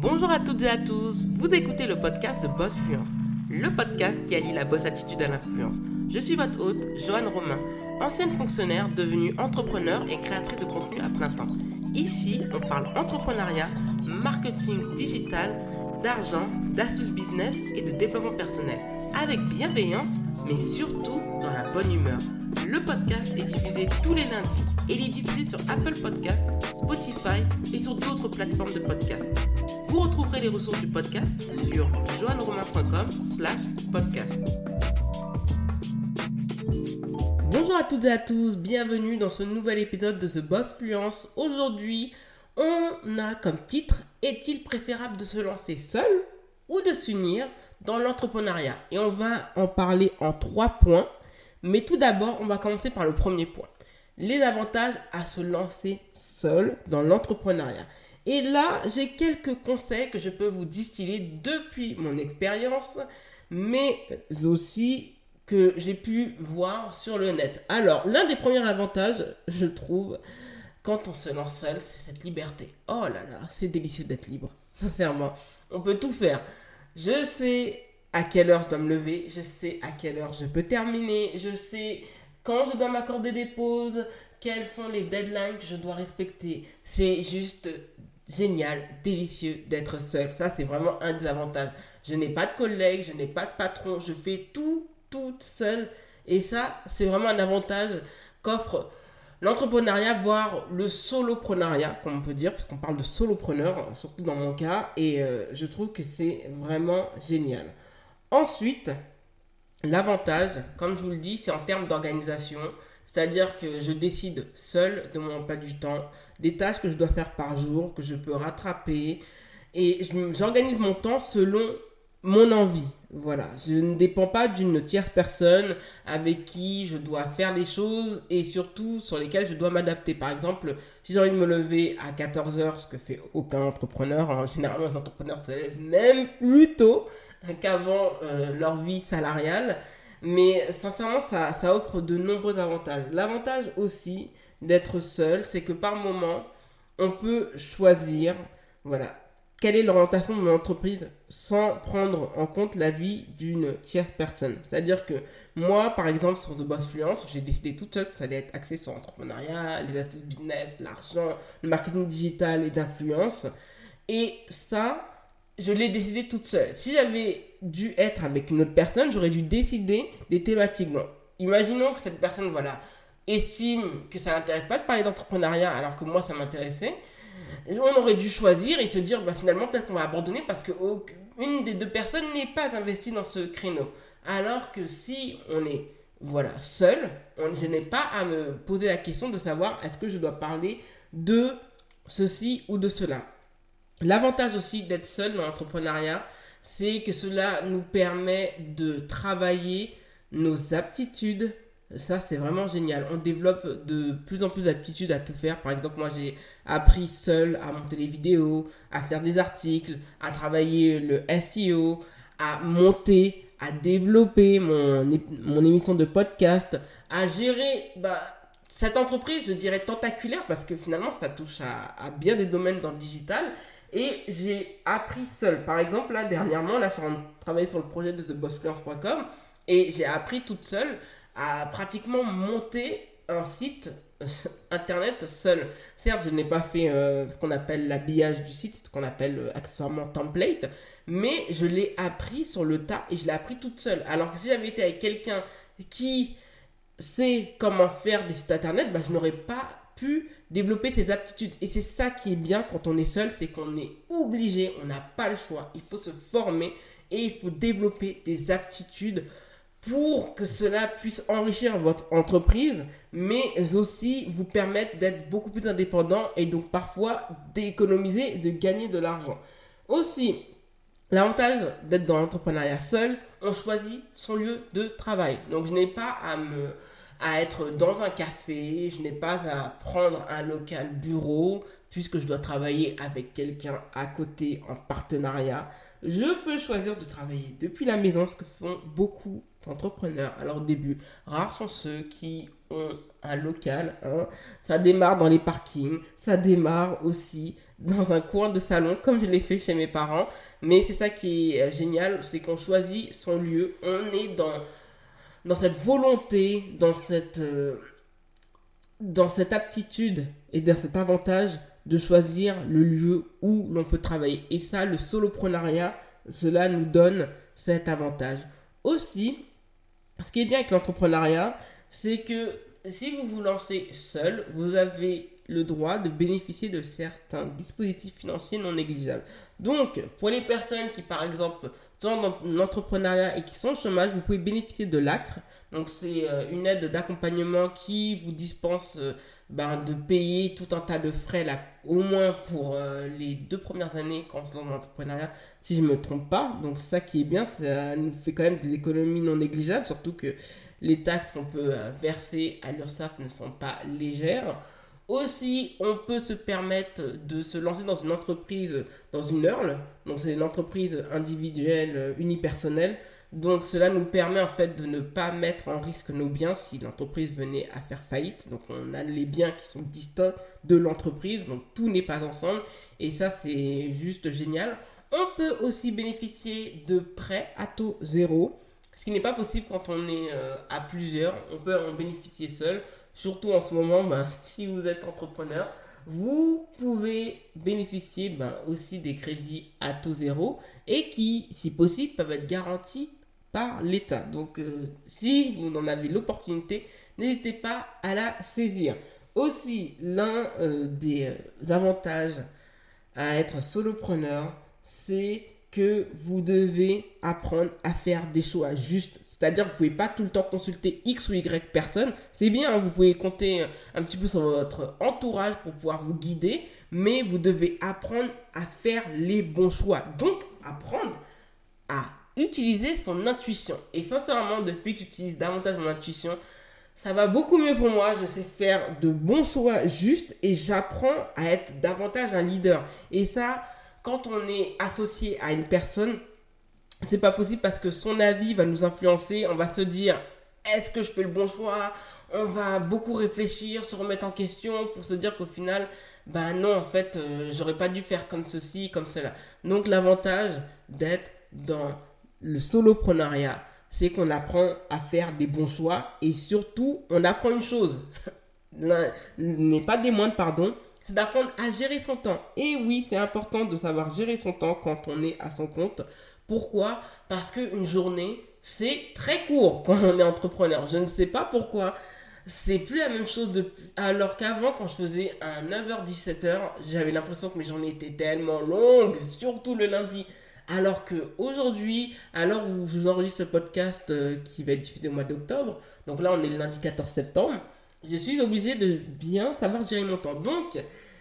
Bonjour à toutes et à tous, vous écoutez le podcast The Boss Fluence, le podcast qui allie la boss attitude à l'influence. Je suis votre hôte, Joanne Romain, ancienne fonctionnaire devenue entrepreneur et créatrice de contenu à plein temps. Ici, on parle entrepreneuriat, marketing digital, d'argent, d'astuces business et de développement personnel, avec bienveillance, mais surtout dans la bonne humeur. Le podcast est diffusé tous les lundis et il est diffusé sur Apple Podcasts, Spotify et sur d'autres plateformes de podcast. Vous retrouverez les ressources du podcast sur joanneromain.com slash podcast. Bonjour à toutes et à tous, bienvenue dans ce nouvel épisode de The Boss Fluence. Aujourd'hui, on a comme titre Est-il préférable de se lancer seul ou de s'unir dans l'entrepreneuriat? Et on va en parler en trois points. Mais tout d'abord, on va commencer par le premier point. Les avantages à se lancer seul dans l'entrepreneuriat. Et là, j'ai quelques conseils que je peux vous distiller depuis mon expérience, mais aussi que j'ai pu voir sur le net. Alors, l'un des premiers avantages, je trouve, quand on se lance seul, c'est cette liberté. Oh là là, c'est délicieux d'être libre. Sincèrement, on peut tout faire. Je sais à quelle heure je dois me lever, je sais à quelle heure je peux terminer, je sais quand je dois m'accorder des pauses, quels sont les deadlines que je dois respecter. C'est juste génial, délicieux d'être seul. Ça, c'est vraiment un des avantages. Je n'ai pas de collègues, je n'ai pas de patron, je fais tout toute seule. Et ça, c'est vraiment un avantage qu'offre l'entrepreneuriat, voire le soloprenariat, comme on peut dire, parce qu'on parle de solopreneur, surtout dans mon cas. Et euh, je trouve que c'est vraiment génial. Ensuite, l'avantage, comme je vous le dis, c'est en termes d'organisation. C'est-à-dire que je décide seul de mon emploi du temps, des tâches que je dois faire par jour, que je peux rattraper. Et j'organise mon temps selon mon envie. Voilà, je ne dépends pas d'une tierce personne avec qui je dois faire les choses et surtout sur lesquelles je dois m'adapter. Par exemple, si j'ai envie de me lever à 14h, ce que fait aucun entrepreneur, hein, généralement les entrepreneurs se lèvent même plus tôt qu'avant euh, leur vie salariale, mais sincèrement, ça, ça offre de nombreux avantages. L'avantage aussi d'être seul, c'est que par moment, on peut choisir, voilà, quelle est l'orientation de mon entreprise sans prendre en compte la vie d'une tierce personne. C'est-à-dire que moi, par exemple, sur The Boss Fluence, j'ai décidé tout seul que ça allait être axé sur l'entrepreneuriat, les astuces business, l'argent, le marketing digital et d'influence. Et ça, je l'ai décidé toute seule. Si j'avais dû être avec une autre personne, j'aurais dû décider des thématiques. Bon, imaginons que cette personne, voilà, estime que ça n'intéresse pas de parler d'entrepreneuriat alors que moi ça m'intéressait. On aurait dû choisir et se dire bah, finalement peut-être qu'on va abandonner parce que une des deux personnes n'est pas investie dans ce créneau. Alors que si on est voilà seul, je n'ai pas à me poser la question de savoir est-ce que je dois parler de ceci ou de cela. L'avantage aussi d'être seul dans l'entrepreneuriat, c'est que cela nous permet de travailler nos aptitudes. Ça, c'est vraiment génial. On développe de plus en plus d'aptitudes à tout faire. Par exemple, moi, j'ai appris seul à monter des vidéos, à faire des articles, à travailler le SEO, à monter, à développer mon, mon émission de podcast, à gérer bah, cette entreprise, je dirais tentaculaire, parce que finalement, ça touche à, à bien des domaines dans le digital. Et j'ai appris seul. Par exemple, là, dernièrement, là, je suis en train de travailler sur le projet de thebossfluence.com et j'ai appris toute seule à pratiquement monter un site internet seul. Certes, je n'ai pas fait euh, ce qu'on appelle l'habillage du site, ce qu'on appelle euh, accessoirement template, mais je l'ai appris sur le tas et je l'ai appris toute seule. Alors que si j'avais été avec quelqu'un qui sait comment faire des sites internet, bah, je n'aurais pas pu développer ses aptitudes. Et c'est ça qui est bien quand on est seul, c'est qu'on est obligé, on n'a pas le choix. Il faut se former et il faut développer des aptitudes pour que cela puisse enrichir votre entreprise, mais aussi vous permettre d'être beaucoup plus indépendant et donc parfois d'économiser et de gagner de l'argent. Aussi, l'avantage d'être dans l'entrepreneuriat seul, on choisit son lieu de travail. Donc je n'ai pas à me à être dans un café, je n'ai pas à prendre un local bureau puisque je dois travailler avec quelqu'un à côté en partenariat. Je peux choisir de travailler depuis la maison, ce que font beaucoup d'entrepreneurs. Alors au début, rares sont ceux qui ont un local. Hein. Ça démarre dans les parkings, ça démarre aussi dans un coin de salon, comme je l'ai fait chez mes parents. Mais c'est ça qui est génial, c'est qu'on choisit son lieu. On est dans, dans cette volonté, dans cette, euh, dans cette aptitude et dans cet avantage de choisir le lieu où l'on peut travailler. Et ça, le soloprenariat, cela nous donne cet avantage. Aussi, ce qui est bien avec l'entrepreneuriat, c'est que si vous vous lancez seul, vous avez le droit de bénéficier de certains dispositifs financiers non négligeables. Donc, pour les personnes qui, par exemple, dans l'entrepreneuriat et qui sont au chômage, vous pouvez bénéficier de l'ACRE. Donc, c'est euh, une aide d'accompagnement qui vous dispense euh, ben, de payer tout un tas de frais, là, au moins pour euh, les deux premières années quand on est dans l'entrepreneuriat, si je ne me trompe pas. Donc, ça qui est bien, ça nous fait quand même des économies non négligeables, surtout que les taxes qu'on peut verser à l'URSSAF ne sont pas légères. Aussi, on peut se permettre de se lancer dans une entreprise, dans une URL. Donc, c'est une entreprise individuelle, euh, unipersonnelle. Donc, cela nous permet en fait de ne pas mettre en risque nos biens si l'entreprise venait à faire faillite. Donc, on a les biens qui sont distincts de l'entreprise. Donc, tout n'est pas ensemble. Et ça, c'est juste génial. On peut aussi bénéficier de prêts à taux zéro. Ce qui n'est pas possible quand on est euh, à plusieurs. On peut en bénéficier seul. Surtout en ce moment, ben, si vous êtes entrepreneur, vous pouvez bénéficier ben, aussi des crédits à taux zéro et qui, si possible, peuvent être garantis par l'État. Donc, euh, si vous en avez l'opportunité, n'hésitez pas à la saisir. Aussi, l'un euh, des euh, avantages à être solopreneur, c'est que vous devez apprendre à faire des choix justes c'est-à-dire que vous pouvez pas tout le temps consulter X ou Y personne. C'est bien, hein, vous pouvez compter un petit peu sur votre entourage pour pouvoir vous guider, mais vous devez apprendre à faire les bons choix. Donc, apprendre à utiliser son intuition. Et sincèrement, depuis que j'utilise davantage mon intuition, ça va beaucoup mieux pour moi. Je sais faire de bons choix justes et j'apprends à être davantage un leader. Et ça, quand on est associé à une personne, c'est pas possible parce que son avis va nous influencer. On va se dire est-ce que je fais le bon choix? On va beaucoup réfléchir, se remettre en question pour se dire qu'au final, ben non, en fait, euh, j'aurais pas dû faire comme ceci, comme cela. Donc l'avantage d'être dans le soloprenariat, c'est qu'on apprend à faire des bons choix et surtout, on apprend une chose. n'est pas des moindres, pardon, c'est d'apprendre à gérer son temps. Et oui, c'est important de savoir gérer son temps quand on est à son compte pourquoi? Parce qu'une journée, c'est très court quand on est entrepreneur. Je ne sais pas pourquoi. C'est plus la même chose. Alors qu'avant, quand je faisais un 9h-17h, j'avais l'impression que mes journées étaient tellement longues, surtout le lundi. Alors que aujourd'hui, à l'heure où je vous enregistre ce podcast euh, qui va être diffusé au mois d'octobre, donc là on est le lundi 14 septembre, je suis obligé de bien savoir gérer mon temps. Donc,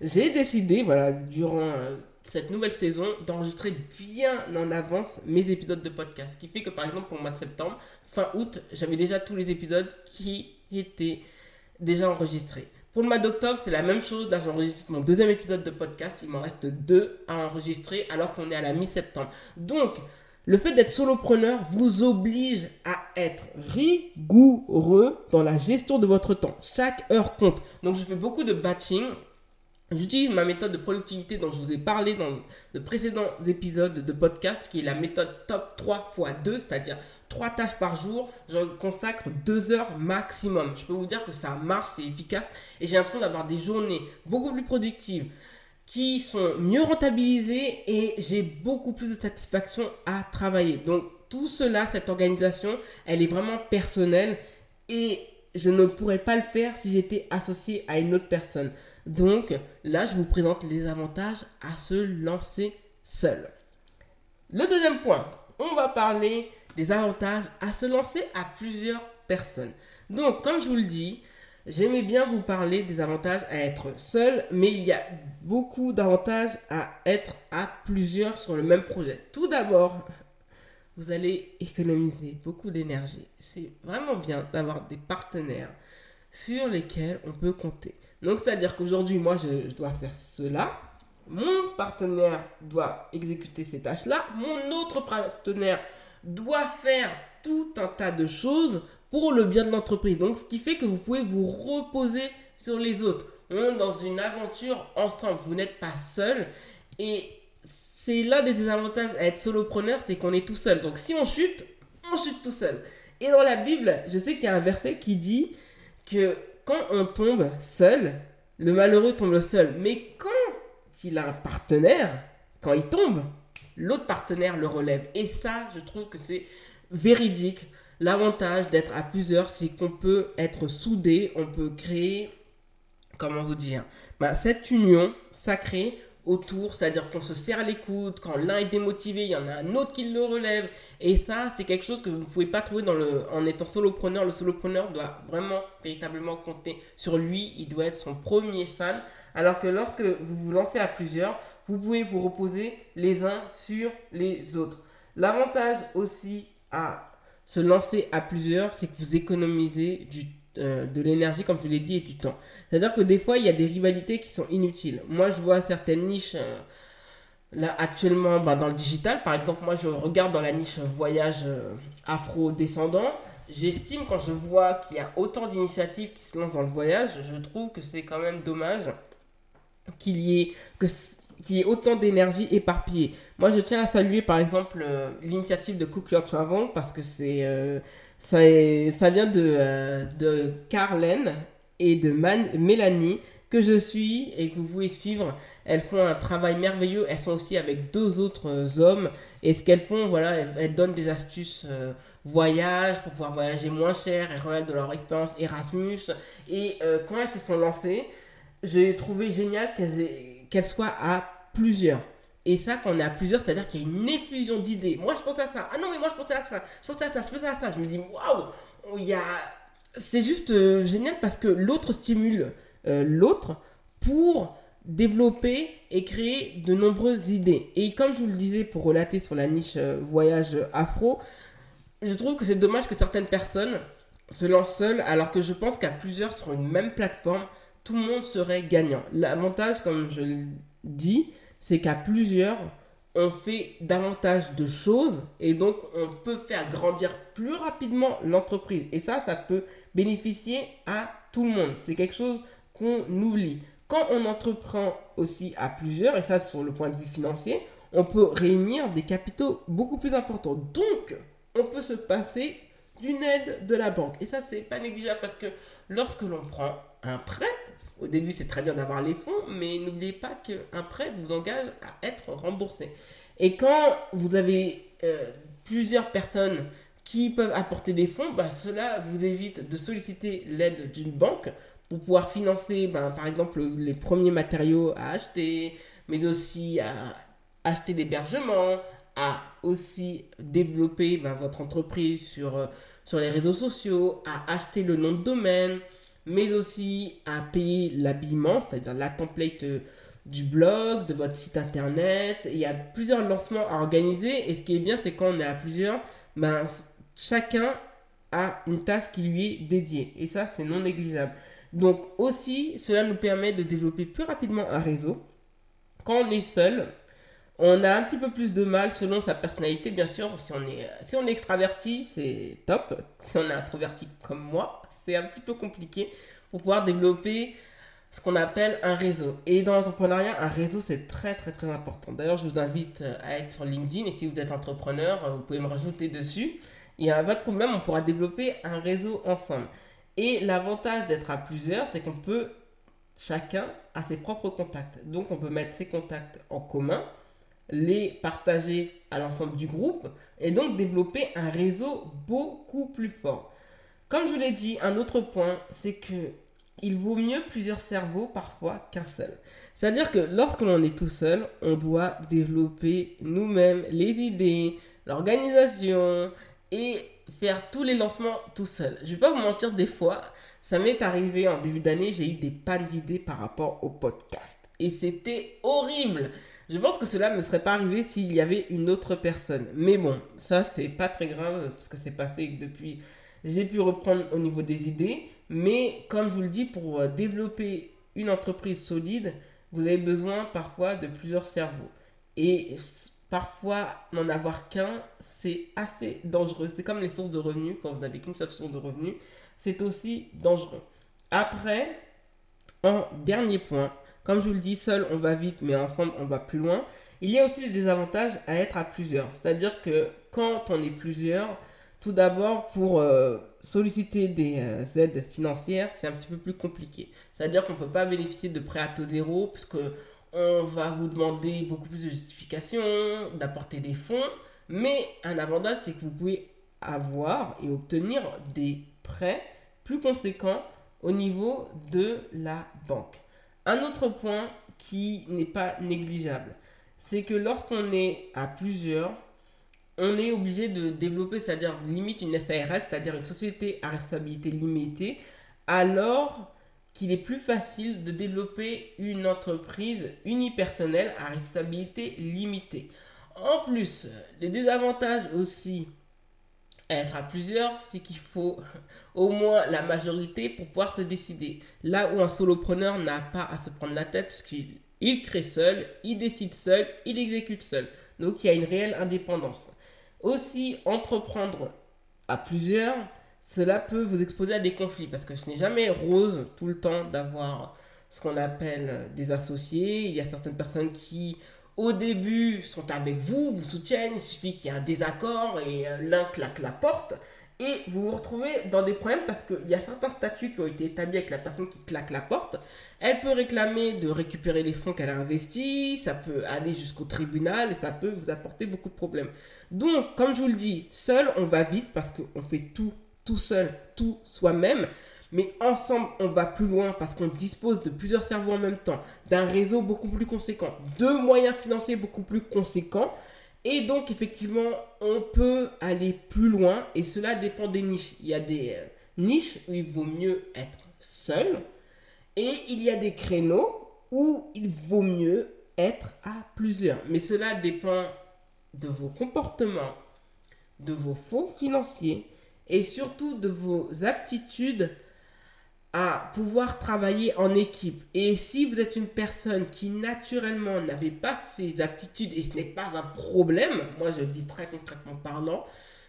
j'ai décidé, voilà, durant euh, cette nouvelle saison d'enregistrer bien en avance mes épisodes de podcast. Ce qui fait que par exemple pour le mois de septembre, fin août, j'avais déjà tous les épisodes qui étaient déjà enregistrés. Pour le mois d'octobre, c'est la même chose. Là, j'enregistre mon deuxième épisode de podcast. Il m'en reste deux à enregistrer alors qu'on est à la mi-septembre. Donc, le fait d'être solopreneur vous oblige à être rigoureux dans la gestion de votre temps. Chaque heure compte. Donc, je fais beaucoup de batching J'utilise ma méthode de productivité dont je vous ai parlé dans de précédents épisodes de podcast, qui est la méthode top 3 x 2, c'est-à-dire 3 tâches par jour. Je consacre 2 heures maximum. Je peux vous dire que ça marche, c'est efficace, et j'ai l'impression d'avoir des journées beaucoup plus productives, qui sont mieux rentabilisées, et j'ai beaucoup plus de satisfaction à travailler. Donc tout cela, cette organisation, elle est vraiment personnelle, et je ne pourrais pas le faire si j'étais associé à une autre personne. Donc là, je vous présente les avantages à se lancer seul. Le deuxième point, on va parler des avantages à se lancer à plusieurs personnes. Donc, comme je vous le dis, j'aimais bien vous parler des avantages à être seul, mais il y a beaucoup d'avantages à être à plusieurs sur le même projet. Tout d'abord, vous allez économiser beaucoup d'énergie. C'est vraiment bien d'avoir des partenaires sur lesquels on peut compter. Donc, c'est-à-dire qu'aujourd'hui, moi, je, dois faire cela. Mon partenaire doit exécuter ces tâches-là. Mon autre partenaire doit faire tout un tas de choses pour le bien de l'entreprise. Donc, ce qui fait que vous pouvez vous reposer sur les autres. On est dans une aventure ensemble. Vous n'êtes pas seul. Et c'est l'un des désavantages à être solopreneur, c'est qu'on est tout seul. Donc, si on chute, on chute tout seul. Et dans la Bible, je sais qu'il y a un verset qui dit que quand on tombe seul, le malheureux tombe seul. Mais quand il a un partenaire, quand il tombe, l'autre partenaire le relève. Et ça, je trouve que c'est véridique. L'avantage d'être à plusieurs, c'est qu'on peut être soudé, on peut créer, comment vous dire, bah, cette union sacrée autour, c'est-à-dire qu'on se serre les coudes, quand l'un est démotivé, il y en a un autre qui le relève. Et ça, c'est quelque chose que vous ne pouvez pas trouver dans le, en étant solopreneur. Le solopreneur doit vraiment, véritablement compter sur lui. Il doit être son premier fan. Alors que lorsque vous vous lancez à plusieurs, vous pouvez vous reposer les uns sur les autres. L'avantage aussi à se lancer à plusieurs, c'est que vous économisez du temps euh, de l'énergie, comme je l'ai dit, et du temps. C'est-à-dire que des fois, il y a des rivalités qui sont inutiles. Moi, je vois certaines niches, euh, là, actuellement, bah, dans le digital, par exemple, moi, je regarde dans la niche voyage euh, afro-descendant. J'estime, quand je vois qu'il y a autant d'initiatives qui se lancent dans le voyage, je trouve que c'est quand même dommage qu'il y ait qu'il y ait autant d'énergie éparpillée. Moi, je tiens à saluer, par exemple, l'initiative de Cook Your Travel, parce que c'est ça, vient de, euh, de et de Mélanie que je suis et que vous pouvez suivre. Elles font un travail merveilleux. Elles sont aussi avec deux autres euh, hommes. Et ce qu'elles font, voilà, elles, donnent des astuces euh, voyage pour pouvoir voyager moins cher. Elles relèvent de leur expérience Erasmus. Et quand elles se sont lancées, j'ai trouvé génial qu'elles soient à plusieurs. Et ça, quand on est à plusieurs, c'est-à-dire qu'il y a une effusion d'idées. Moi, je pensais à ça. Ah non, mais moi, je pensais à ça. Je pensais à ça, je pensais à ça. Je me dis, waouh, a... C'est juste euh, génial parce que l'autre stimule euh, l'autre pour développer et créer de nombreuses idées. Et comme je vous le disais pour relater sur la niche euh, voyage afro, je trouve que c'est dommage que certaines personnes se lancent seules alors que je pense qu'à plusieurs sur une même plateforme, tout le monde serait gagnant. L'avantage, comme je le dis, c'est qu'à plusieurs, on fait davantage de choses et donc on peut faire grandir plus rapidement l'entreprise. Et ça, ça peut bénéficier à tout le monde. C'est quelque chose qu'on oublie. Quand on entreprend aussi à plusieurs, et ça sur le point de vue financier, on peut réunir des capitaux beaucoup plus importants. Donc, on peut se passer d'une aide de la banque. Et ça, c'est pas négligeable parce que lorsque l'on prend un prêt, au début, c'est très bien d'avoir les fonds, mais n'oubliez pas qu'un prêt vous engage à être remboursé. Et quand vous avez euh, plusieurs personnes qui peuvent apporter des fonds, bah, cela vous évite de solliciter l'aide d'une banque pour pouvoir financer, bah, par exemple, les premiers matériaux à acheter, mais aussi à acheter l'hébergement, à aussi développer bah, votre entreprise sur, euh, sur les réseaux sociaux, à acheter le nom de domaine, mais aussi à payer l'habillement, c'est-à-dire la template euh, du blog, de votre site internet. Il y a plusieurs lancements à organiser et ce qui est bien, c'est quand on est à plusieurs, ben, chacun a une tâche qui lui est dédiée et ça, c'est non négligeable. Donc aussi, cela nous permet de développer plus rapidement un réseau. Quand on est seul, on a un petit peu plus de mal selon sa personnalité, bien sûr. Si on est, si on est extraverti, c'est top. Si on est introverti comme moi, c'est un petit peu compliqué pour pouvoir développer ce qu'on appelle un réseau. Et dans l'entrepreneuriat, un réseau, c'est très très très important. D'ailleurs, je vous invite euh, à être sur LinkedIn et si vous êtes entrepreneur, euh, vous pouvez me rajouter dessus. Il n'y a pas de problème, on pourra développer un réseau ensemble. Et l'avantage d'être à plusieurs, c'est qu'on peut, chacun a ses propres contacts. Donc on peut mettre ses contacts en commun, les partager à l'ensemble du groupe et donc développer un réseau beaucoup plus fort. Comme je l'ai dit, un autre point, c'est que il vaut mieux plusieurs cerveaux parfois qu'un seul. C'est-à-dire que lorsque l'on est tout seul, on doit développer nous-mêmes les idées, l'organisation et faire tous les lancements tout seul. Je vais pas vous mentir, des fois, ça m'est arrivé en début d'année, j'ai eu des pannes d'idées par rapport au podcast. Et c'était horrible. Je pense que cela ne serait pas arrivé s'il y avait une autre personne. Mais bon, ça c'est pas très grave parce que c'est passé depuis j'ai pu reprendre au niveau des idées. Mais comme je vous le dis, pour euh, développer une entreprise solide, vous avez besoin parfois de plusieurs cerveaux. Et parfois, n'en avoir qu'un, c'est assez dangereux. C'est comme les sources de revenus. Quand vous n'avez qu'une seule source de revenus, c'est aussi dangereux. Après, en dernier point, comme je vous le dis, seul on va vite, mais ensemble on va plus loin. Il y a aussi des désavantages à être à plusieurs. C'est-à-dire que quand on est plusieurs, tout d'abord, pour euh, solliciter des euh, aides financières, c'est un petit peu plus compliqué. C'est-à-dire qu'on ne peut pas bénéficier de prêts à taux zéro, puisque on va vous demander beaucoup plus de justifications, d'apporter des fonds. Mais un avantage, c'est que vous pouvez avoir et obtenir des prêts plus conséquents au niveau de la banque. Un autre point qui n'est pas négligeable, c'est que lorsqu'on est à plusieurs, on est obligé de développer, c'est-à-dire limite une SARL, c'est-à-dire une société à responsabilité limitée, alors qu'il est plus facile de développer une entreprise unipersonnelle à responsabilité limitée. En plus, les désavantages aussi à être à plusieurs, c'est qu'il faut au moins la majorité pour pouvoir se décider. Là où un solopreneur n'a pas à se prendre la tête puisqu'il il crée seul, il décide seul, il exécute seul. Donc il y a une réelle indépendance. Aussi, entreprendre à plusieurs, cela peut vous exposer à des conflits parce que ce n'est jamais rose tout le temps d'avoir ce qu'on appelle des associés. Il y a certaines personnes qui, au début, sont avec vous, vous soutiennent. Il suffit qu'il y ait un désaccord et l'un claque la porte. Et vous vous retrouvez dans des problèmes parce qu'il y a certains statuts qui ont été établis avec la personne qui claque la porte. Elle peut réclamer de récupérer les fonds qu'elle a investis, ça peut aller jusqu'au tribunal et ça peut vous apporter beaucoup de problèmes. Donc, comme je vous le dis, seul on va vite parce qu'on fait tout, tout seul, tout soi-même. Mais ensemble, on va plus loin parce qu'on dispose de plusieurs cerveaux en même temps, d'un réseau beaucoup plus conséquent, de moyens financiers beaucoup plus conséquents. Et donc, effectivement, on peut aller plus loin et cela dépend des niches. Il y a des euh, niches où il vaut mieux être seul et il y a des créneaux où il vaut mieux être à plusieurs. Mais cela dépend de vos comportements, de vos fonds financiers et surtout de vos aptitudes à pouvoir travailler en équipe. Et si vous êtes une personne qui naturellement n'avait pas ces aptitudes, et ce n'est pas un problème, moi je le dis très concrètement parlant,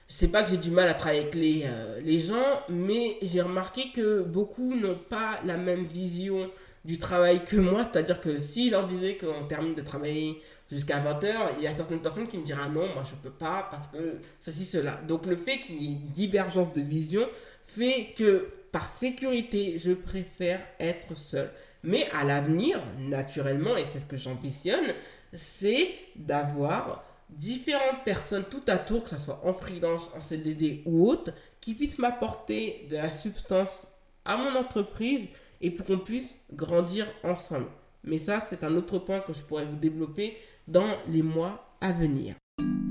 je sais pas que j'ai du mal à travailler avec les, euh, les gens, mais j'ai remarqué que beaucoup n'ont pas la même vision du travail que moi, c'est-à-dire que si leur disait qu'on termine de travailler jusqu'à 20h, il y a certaines personnes qui me diront non, moi je peux pas parce que ceci, cela. Donc le fait qu'il y ait divergence de vision fait que par sécurité, je préfère être seul. Mais à l'avenir, naturellement, et c'est ce que j'ambitionne, c'est d'avoir différentes personnes tout à tour, que ce soit en freelance, en CDD ou autre, qui puissent m'apporter de la substance à mon entreprise et pour qu'on puisse grandir ensemble. Mais ça, c'est un autre point que je pourrais vous développer dans les mois à venir.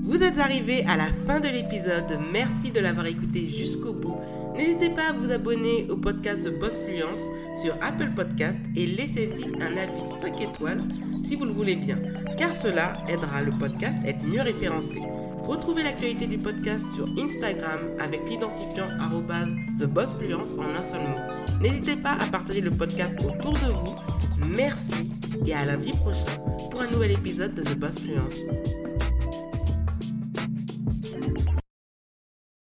Vous êtes arrivé à la fin de l'épisode. Merci de l'avoir écouté jusqu'au bout. N'hésitez pas à vous abonner au podcast The Boss Fluence sur Apple Podcast et laissez-y un avis 5 étoiles si vous le voulez bien, car cela aidera le podcast à être mieux référencé. Retrouvez l'actualité du podcast sur Instagram avec l'identifiant TheBossFluence en un seul mot. N'hésitez pas à partager le podcast autour de vous. Merci et à lundi prochain pour un nouvel épisode de The Boss Fluence.